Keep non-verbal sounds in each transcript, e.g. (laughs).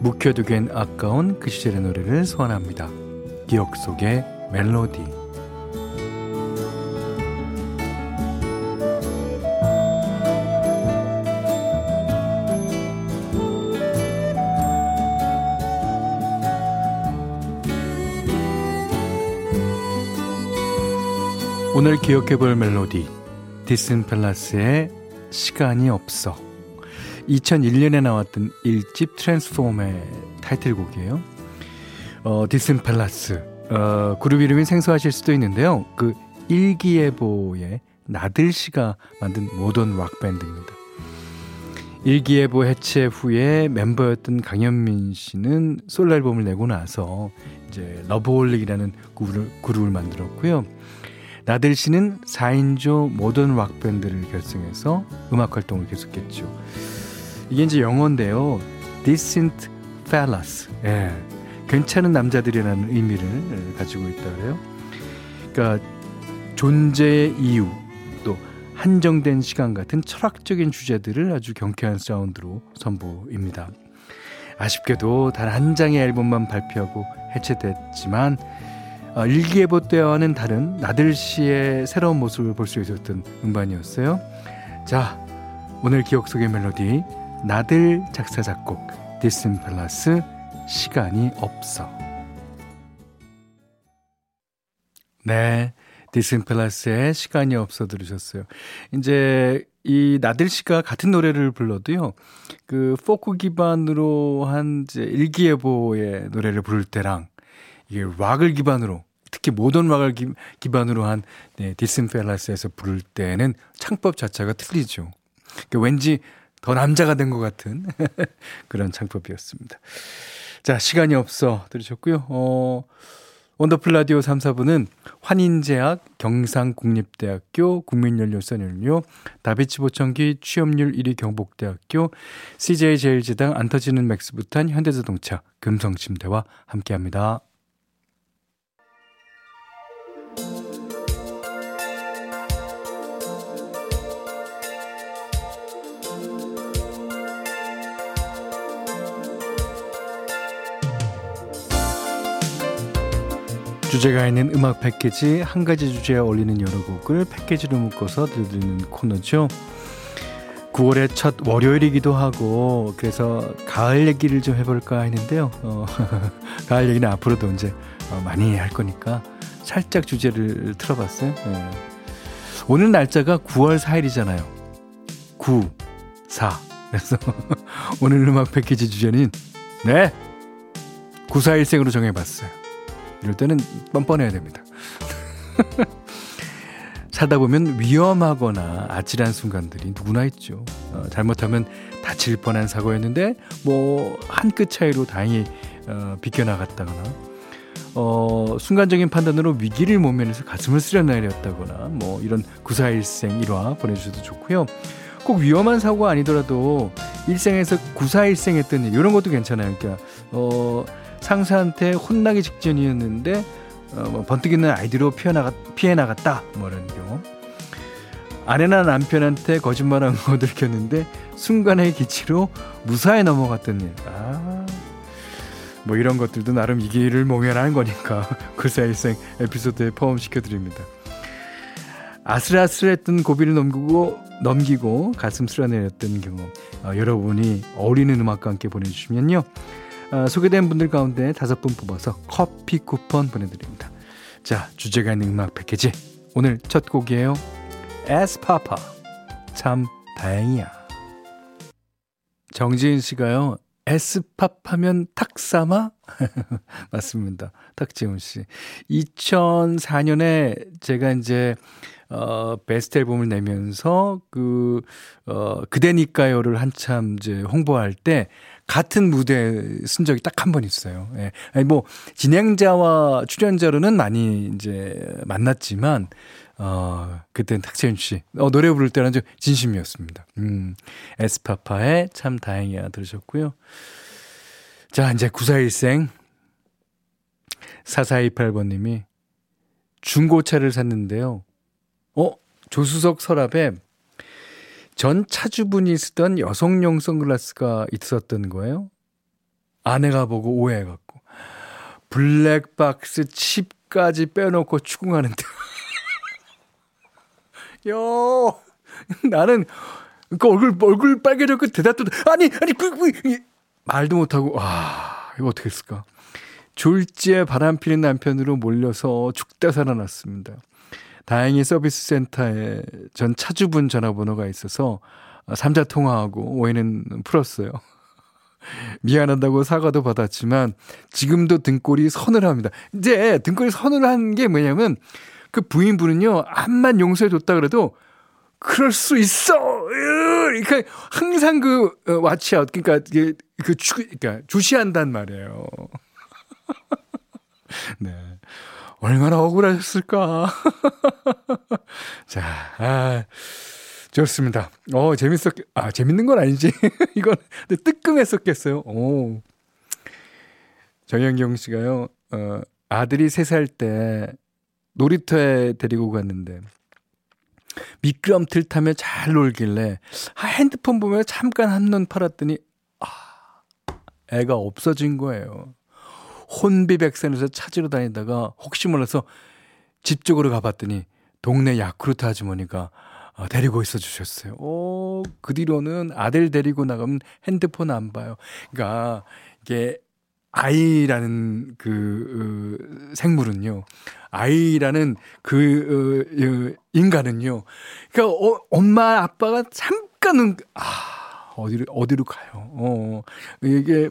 묵혀두기엔 아까운 그 시절의 노래를 소환합니다. 기억 속의 멜로디. 오늘 기억해볼 멜로디 디슨 펠라스의 시간이 없어 2001년에 나왔던 1집 트랜스폼의 타이틀곡이에요. 어, 디슨 팰라스. 어, 그룹 이름이 생소하실 수도 있는데요. 그 일기예보의 나들 씨가 만든 모던 락밴드입니다. 일기예보 해체 후에 멤버였던 강현민 씨는 솔로 앨범을 내고 나서 이제 러브홀릭이라는 그룹을, 그룹을 만들었고요. 나들 씨는 4인조 모던 락밴드를 결성해서 음악 활동을 계속했죠. 이게 이제 영어인데요. decent fellas. 예. 괜찮은 남자들이라는 의미를 가지고 있다 그래요. 그러니까 존재의 이유 또 한정된 시간 같은 철학적인 주제들을 아주 경쾌한 사운드로 선보입니다. 아쉽게도 단 한 장의 앨범만 발표하고 해체됐지만 어, 일기예보 때와는 다른 나들 씨의 새로운 모습을 볼 수 있었던 음반이었어요. 자, 오늘 기억 속의 멜로디 나들 작사 작곡 디슨 플러스 시간이 없어 네 디슨 플러스의 시간이 없어 들으셨어요 이제 이 나들 씨가 같은 노래를 불러도요 그 포크 기반으로 한 이제 일기예보의 노래를 부를 때랑 이게 락을 기반으로 특히 모던 락을 기, 기반으로 한 네, decent fellas에서 부를 때는 창법 자체가 틀리죠. 그러니까 왠지 더 남자가 된 것 같은 (laughs) 그런 창법이었습니다. 자, 시간이 없어 들으셨고요. 어, 원더풀 라디오 3, 4부는 환인제약, 경상국립대학교 국민연료선연료, 다비치 보청기 취업률 1위 경북대학교, CJ제일제당 안터지는 맥스부탄 현대자동차, 금성침대와 함께합니다. 주제가 있는 음악 패키지 한 가지 주제에 어울리는 여러 곡을 패키지로 묶어서 들려드리는 코너죠. 9월의 첫 월요일이기도 하고 그래서 가을 얘기를 좀 해볼까 했는데요. 어, (laughs) 가을 얘기는 앞으로도 이제 어, 많이 할 거니까 살짝 주제를 틀어봤어요. 네. 오늘 날짜가 9월 4일이잖아요. 9, 4. 그래서 (laughs) 오늘 음악 패키지 주제는 네 941생으로 정해봤어요. 이럴 때는 뻔뻔해야 됩니다. (laughs) 살다 보면 위험하거나 아찔한 순간들이 누구나 있죠. 어, 잘못하면 다칠 뻔한 사고였는데 뭐 한 끗 차이로 다행히 어, 비껴나갔다거나 어, 순간적인 판단으로 위기를 모면해서 가슴을 쓰려내렸다거나 뭐 이런 구사일생 일화 보내주셔도 좋고요. 꼭 위험한 사고가 아니더라도 일생에서 구사일생 했던 일 이런 것도 괜찮아요. 그러니까 어 상사한테 혼나기 직전이었는데 어, 뭐 번뜩이는 아이디로 피해 나갔 피해 나갔다 뭐 이런 경우 아내나 남편한테 거짓말한 (laughs) 거 들켰는데 순간의 기치로 무사히 넘어갔던 일. 아 뭐 이런 것들도 나름 이기를 모면하는 거니까 (laughs) 그사일생 에피소드에 포함시켜 드립니다. 아슬아슬했던 고비를 넘기고 넘기고 가슴 쓸어내렸던 경험 어, 여러분이 어울리는 음악과 함께 보내주시면요 어, 소개된 분들 가운데 다섯 분 뽑아서 커피 쿠폰 보내드립니다. 자 주제가 있는 음악 패키지 오늘 첫 곡이에요. 에스파파 참 다행이야. 정지은 씨가요. 에스팝 하면 탁사마? 맞습니다. 탁지훈 씨. 2004년에 제가 이제 어, 베스트 앨범을 내면서 그, 어, 그대니까요를 한참 이제 홍보할 때 같은 무대에 쓴 적이 딱 한 번 있어요. 예. 아니, 뭐, 진행자와 출연자로는 많이 이제 만났지만, 어, 그땐 탁재윤 씨, 어, 노래 부를 때는 아주 진심이었습니다. 음, 에스파파의 참 다행이야 들으셨고요. 자, 이제 94일생 4428번님이 중고차를 샀는데요. 어, 조수석 서랍에 전 차주분이 쓰던 여성용 선글라스가 있었던 거예요. 아내가 보고 오해해갖고. 블랙박스 칩까지 빼놓고 추궁하는데. (laughs) 요 나는 그 얼굴 얼굴 빨개졌고 대답도 아니 아니 그, 그 말도 못하고. 와 이거 어떻게 했을까? 졸지에 바람 피는 남편으로 몰려서 죽다 살아났습니다. 다행히 서비스 센터에 전 차주분 전화번호가 있어서 삼자 통화하고 오해는 풀었어요. (laughs) 미안하다고 사과도 받았지만 지금도 등골이 서늘합니다. 이제 등골이 서늘한 게 뭐냐면 그 부인분은요, 암만 용서해줬다 그래도, 그럴 수 있어! 그러니까 항상 그, 와치아웃, 어, 그러니까 그, 주, 그러니까 주시한단 말이에요. (laughs) 네. 얼마나 억울하셨을까. (laughs) 자, 아, 좋습니다. 어, 재밌었, 아, 재밌는 건 아니지. (laughs) 이건, 근데 뜨끔했었겠어요. 오. 정영경 씨가요, 어, 아들이 3살 때 놀이터에 데리고 갔는데 미끄럼틀 타며 잘 놀길래 아, 핸드폰 보며 잠깐 한눈 팔았더니 아, 애가 없어진 거예요. 혼비백산에서 찾으러 다니다가 혹시 몰라서 집 쪽으로 가봤더니 동네 야쿠르트 아주머니가 어, 데리고 있어 주셨어요. 오, 그 뒤로는 아들 데리고 나가면 핸드폰 안 봐요. 그러니까 이게 아이라는 그 어, 생물은요. 아이라는 그 어, 인간은요. 그러니까 어, 엄마 아빠가 잠깐은 아 어디로 어디로 가요. 어 이게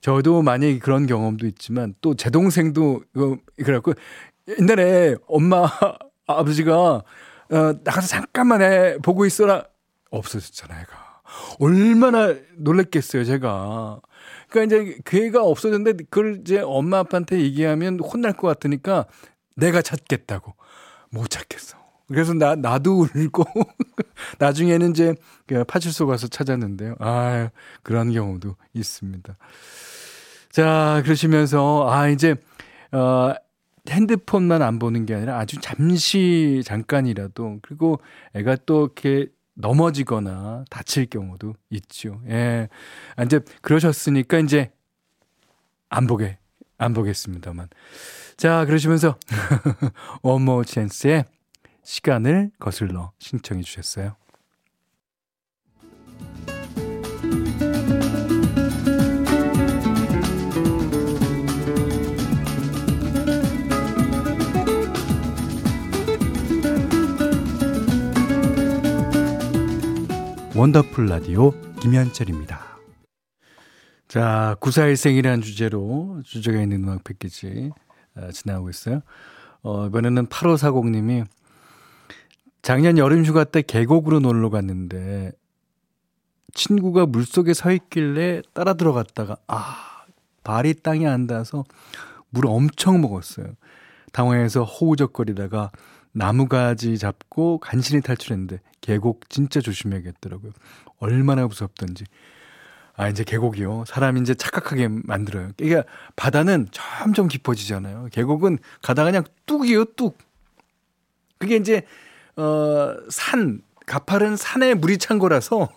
저도 만약에 그런 경험도 있지만 또 제 동생도 어, 그래갖고 옛날에 엄마 (laughs) 아버지가 어, 나가서 잠깐만 해 보고 있어라 없어졌잖아요. 애가 얼마나 놀랬겠어요, 제가. 그러니까 이제 그 애가 없어졌는데 그걸 이제 엄마 아빠한테 얘기하면 혼날 것 같으니까 내가 찾겠다고 못 찾겠어. 그래서 나 나도 울고 (laughs) 나중에는 이제 그 파출소 가서 찾았는데요. 아 그런 경우도 있습니다. 자 그러시면서 아 이제 어 핸드폰만 안 보는 게 아니라 아주 잠시 잠깐이라도 그리고 애가 또 이렇게 넘어지거나 다칠 경우도 있죠. 예. 아, 이제 그러셨으니까 이제 안 보게 안 보겠습니다만. 자, 그러시면서 (laughs) 원모 찬스의 시간을 거슬러 신청해 주셨어요. 원더풀 라디오 김현철입니다. 자, 941생이라는 주제로 주제가 있는 음악 패키지 어, 지나가고 있어요. 어, 이번에는 8540님이 작년 여름 휴가 때 계곡으로 놀러 갔는데 친구가 물속에 서 있길래 따라 들어갔다가 아, 발이 땅에 안 닿아서 물을 엄청 먹었어요. 당황해서 호우적거리다가 나무가지 잡고 간신히 탈출했는데 계곡 진짜 조심해야겠더라고요. 얼마나 무섭던지. 아, 이제 계곡이요. 사람 이제 착각하게 만들어요. 이게 바다는 점점 깊어지잖아요. 계곡은 가다 그냥 뚝이요, 뚝. 그게 이제, 어, 산, 가파른 산에 물이 찬 거라서.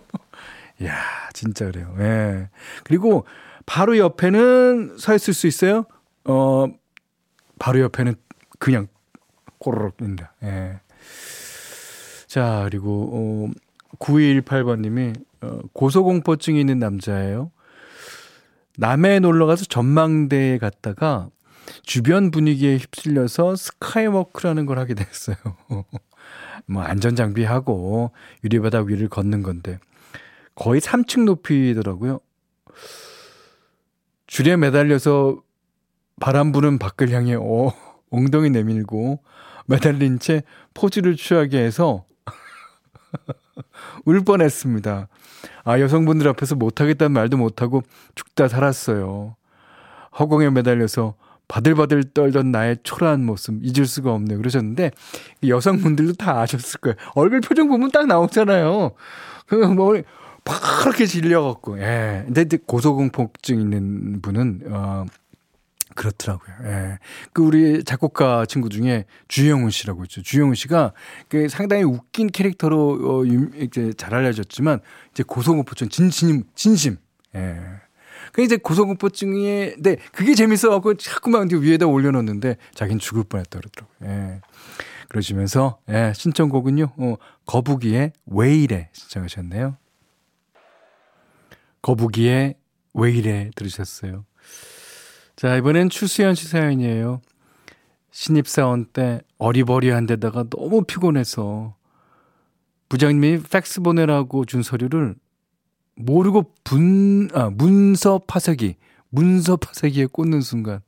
(laughs) 야 진짜 그래요. 예. 그리고 바로 옆에는 서 있을 수 있어요? 어, 바로 옆에는 그냥 꼬르륵입니다. 예. 자, 그리고, 어, 9218번님이, 어, 고소공포증이 있는 남자예요. 남해 놀러 가서 전망대에 갔다가 주변 분위기에 휩쓸려서 스카이워크라는 걸 하게 됐어요. (laughs) 뭐 안전 장비하고 유리바닥 위를 걷는 건데 거의 3층 높이더라고요. 줄에 매달려서 바람 부는 밖을 향해 어, 엉덩이 내밀고 매달린 채 포즈를 취하게 해서 (laughs) 울 뻔했습니다. 아, 여성분들 앞에서 못하겠다는 말도 못하고 죽다 살았어요. 허공에 매달려서 바들바들 떨던 나의 초라한 모습 잊을 수가 없네요. 그러셨는데 여성분들도 다 아셨을 거예요. 얼굴 표정 보면 딱 나오잖아요. 그뭐 파랗게 질려갖고 예. 근데 고소공포증 있는 분은 어 그렇더라고요. 예. 그 우리 작곡가 친구 중에 주영훈 씨라고 있죠. 주영훈 씨가 그 상당히 웃긴 캐릭터로 어, 이제 잘 알려졌지만 이제 고소공포증 진심 진심. 예. 그 이제 고소공포증에, 네, 그게 재밌어 갖고 자꾸만 위에다 올려놓는데 자기는 죽을 뻔했다 그러더라고요. 예. 그러시면서, 예, 신청곡은요, 어, 거북이의 왜 이래 신청하셨네요. 거북이의 왜 이래 들으셨어요. 자, 이번엔 추수연 씨 사연이에요. 신입사원 때 어리버리한 데다가 너무 피곤해서 부장님이 팩스 보내라고 준 서류를 모르고 분, 아, 문서 파쇄기, 문서 파쇄기에 꽂는 순간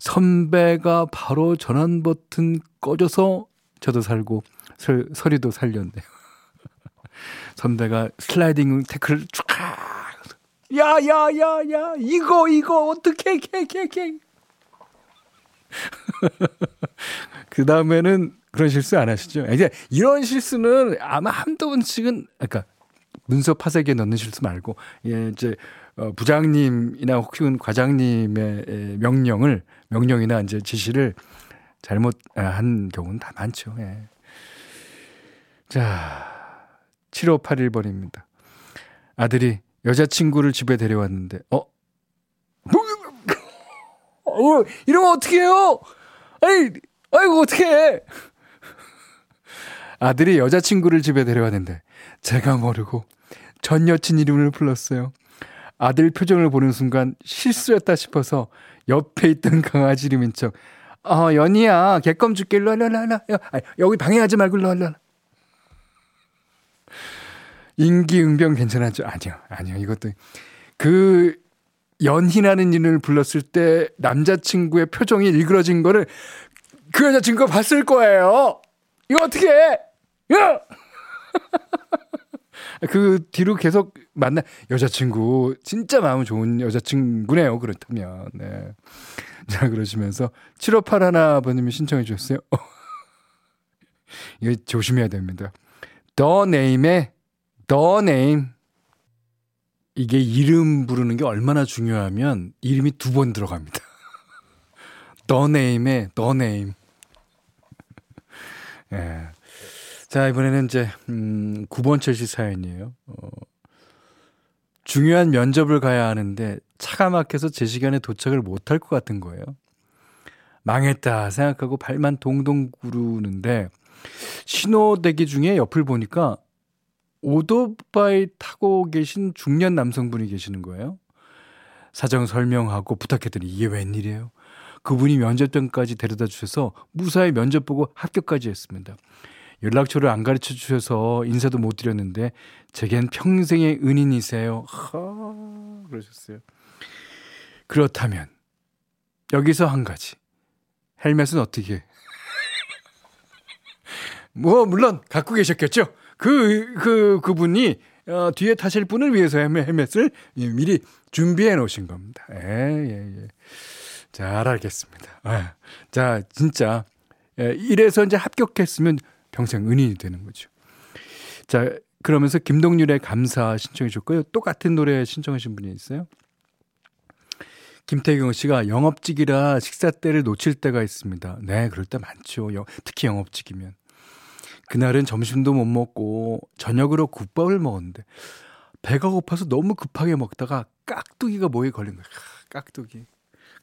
선배가 바로 전환 버튼 꺼져서 저도 살고 설, 서리도 살렸네요. (laughs) 선배가 슬라이딩 태클 쫙. 야, 야, 야, 야, 이거, 이거, 어떻게, 개, 개, 개. (laughs) 그 다음에는 그런 실수 안 하시죠? 이제 이런 실수는 아마 한두 번씩은, 그러니까 문서 파쇄기에 넣는 실수 말고 예, 이제 어, 부장님이나 혹은 과장님의 명령을 명령이나 이제 지시를 잘못 아, 한 경우는 다 많죠. 예. 자, 7581번입니다. 아들이 여자친구를 집에 데려왔는데, 어? 뭐, (laughs) 어, 이러면 어떡해요? 아니, 아이고, 어떡해. 아들이 여자친구를 집에 데려왔는데, 제가 모르고 전 여친 이름을 불렀어요. 아들 표정을 보는 순간 실수였다 싶어서 옆에 있던 강아지 이름인 척. 어, 연희야, 개껌 줄게. 일로 와, 일로 와, 일로 와. 아, 여기 방해하지 말고 일로 와, 일로 와. 인기응변 괜찮았죠? 아니요, 아니요. 이것도. 그, 연희라는 이름을 불렀을 때 남자친구의 표정이 일그러진 거를 그 여자친구가 봤을 거예요. 이거 어떻게 해? 야! (laughs) 그 뒤로 계속 만나 여자친구 진짜 마음 좋은 여자친구네요. 그렇다면 네. 자 그러시면서 7581 아버님이 신청해 주셨어요. (laughs) 이거 조심해야 됩니다. The Name의 The Name 이게 이름 부르는 게 얼마나 중요하면 이름이 두 번 들어갑니다. (laughs) The Name의 The Name. 예. 자, 이번에는 이제, 음, 9번 철시 사연이에요. 어, 중요한 면접을 가야 하는데 차가 막혀서 제 시간에 도착을 못할 것 같은 거예요. 망했다 생각하고 발만 동동 구르는데 신호 대기 중에 옆을 보니까 오토바이 타고 계신 중년 남성분이 계시는 거예요. 사정 설명하고 부탁했더니 이게 웬일이에요? 그분이 면접장까지 데려다 주셔서 무사히 면접 보고 합격까지 했습니다. 연락처를 안 가르쳐 주셔서 인사도 못 드렸는데 제겐 평생의 은인이세요. 하, 그러셨어요. 그렇다면 여기서 한 가지. 헬멧은 어떻게? (laughs) 뭐 물론 갖고 계셨겠죠. 그 그 그, 분이 어, 뒤에 타실 분을 위해서 헬멧을 미리 준비해 놓으신 겁니다. 예, 예, 예. 잘 알겠습니다. 아, 자, 진짜 예, 이래서 이제 합격했으면 평생 은인이 되는 거죠. 자, 그러면서 김동률의 감사 신청해 줬고요. 똑같은 노래 신청하신 분이 있어요. 김태경 씨가 영업직이라 식사 때를 놓칠 때가 있습니다. 네, 그럴 때 많죠. 특히 영업직이면. 그날은 점심도 못 먹고 저녁으로 국밥을 먹었는데 배가 고파서 너무 급하게 먹다가 깍두기가 목에 걸린 거예요. 깍두기.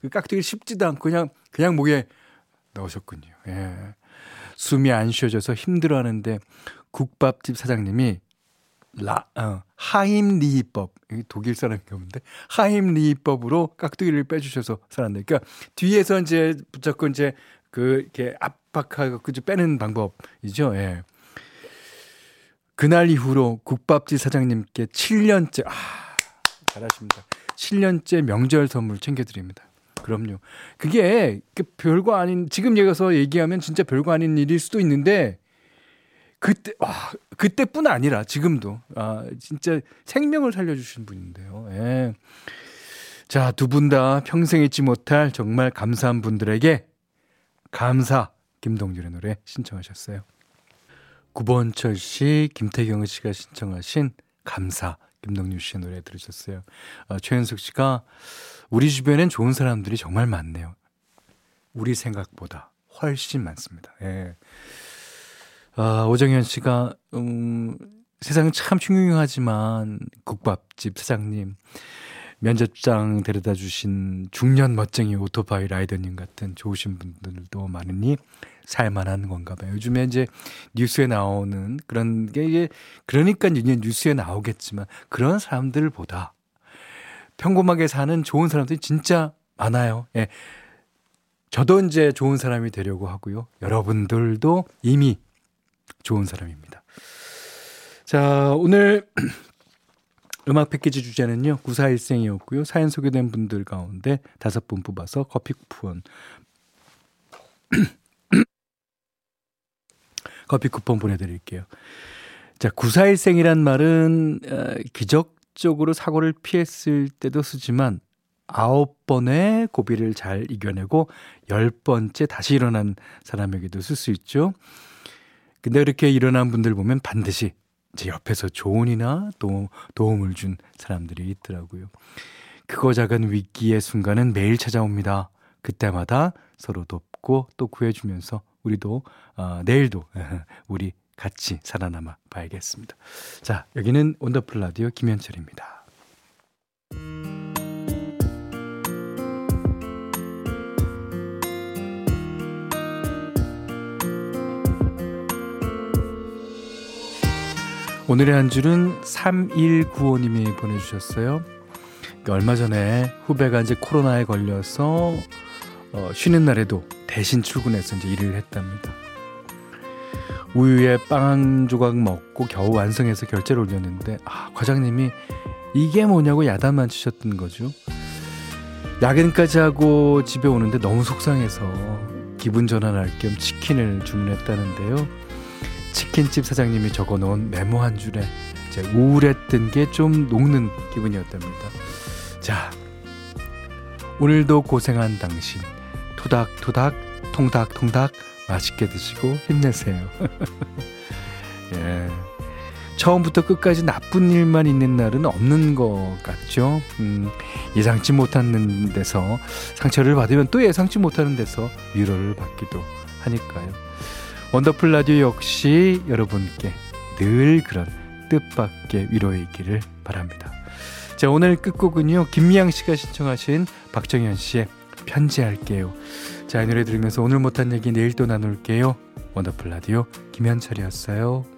그 깍두기 씹지도 않고 그냥 그냥 목에 넣으셨군요. 예. 숨이 안 쉬어져서 힘들어하는데 국밥집 사장님이 라, 어, 하임 리히법. 독일 사람인가 본데. 하임 리히법으로 깍두기를 빼주셔서 살았네. 그러니까 뒤에서 이제 붙잡고 이제 그, 이렇게 압 박하고 그저 빼는 방법이죠. 예. 그날 이후로 국밥집 사장님께 7년째, 아, 잘하십니다. 7년째 명절 선물 챙겨드립니다. 그럼요. 그게 그 별거 아닌, 지금 얘기해서 얘기하면 진짜 별거 아닌 일일 수도 있는데, 그때 와 그때뿐 아니라 지금도 아 진짜 생명을 살려주신 분인데요. 예. 자두 분 다 평생 잊지 못할 정말 감사한 분들에게 감사 김동률의 노래 신청하셨어요. 구본철 씨, 김태경 씨가 신청하신 감사 김동률 씨의 노래 들으셨어요. 아, 최현숙 씨가 우리 주변엔 좋은 사람들이 정말 많네요. 우리 생각보다 훨씬 많습니다. 예. 아, 오정현 씨가, 음, 세상은 참 흉흉하지만 국밥집 사장님, 면접장 데려다 주신 중년 멋쟁이 오토바이 라이더님 같은 좋으신 분들도 많으니 살만한 건가 봐요. 요즘에 이제 뉴스에 나오는 그런 게 이게 그러니까 이제 뉴스에 나오겠지만 그런 사람들보다 평범하게 사는 좋은 사람들이 진짜 많아요. 예. 저도 이제 좋은 사람이 되려고 하고요. 여러분들도 이미 좋은 사람입니다. 자, 오늘 음악 패키지 주제는요. 94일생이었고요. 사연 소개된 분들 가운데 다섯 분 뽑아서 커피 쿠폰 (clears throat) 커피 쿠폰 보내드릴게요. 자, 94일생이란 말은 어, 기적적으로 사고를 피했을 때도 쓰지만 아홉 번의 고비를 잘 이겨내고 열 번째 다시 일어난 사람에게도 쓸 수 있죠. 근데 이렇게 일어난 분들 보면 반드시 제 옆에서 조언이나 또 도움을 준 사람들이 있더라고요. 크고 작은 위기의 순간은 매일 찾아옵니다. 그때마다 서로 돕고 또 구해주면서 우리도 어, 내일도 (laughs) 우리 같이 살아남아 봐야겠습니다. 자 여기는 온더풀 라디오 김현철입니다. 오늘의 한 줄은 3195님이 보내주셨어요. 그러니까 얼마 전에 후배가 이제 코로나에 걸려서 어, 쉬는 날에도 대신 출근해서 이제 일을 했답니다. 우유에 빵 한 조각 먹고 겨우 완성해서 결제를 올렸는데 아, 과장님이 이게 뭐냐고 야단만 치셨던 거죠. 야근까지 하고 집에 오는데 너무 속상해서 기분 전환할 겸 치킨을 주문했다는데요. 치킨집 사장님이 적어놓은 메모 한 줄에 이제 우울했던 게 좀 녹는 기분이었답니다. 자, 오늘도 고생한 당신 토닥토닥 통닥통닥 맛있게 드시고 힘내세요. (laughs) 예. 처음부터 끝까지 나쁜 일만 있는 날은 없는 것 같죠. 음, 예상치 못하는 데서 상처를 받으면 또 예상치 못하는 데서 위로를 받기도 하니까요. 원더풀 라디오 역시 여러분께 늘 그런 뜻밖의 위로의 있기를 바랍니다. 자, 오늘 끝곡은요. 김미양 씨가 신청하신 박정현 씨의 편지할게요. 자, 이 노래 들으면서 오늘 못한 얘기 내일 또 나눌게요. 원더풀 라디오 김현철이었어요.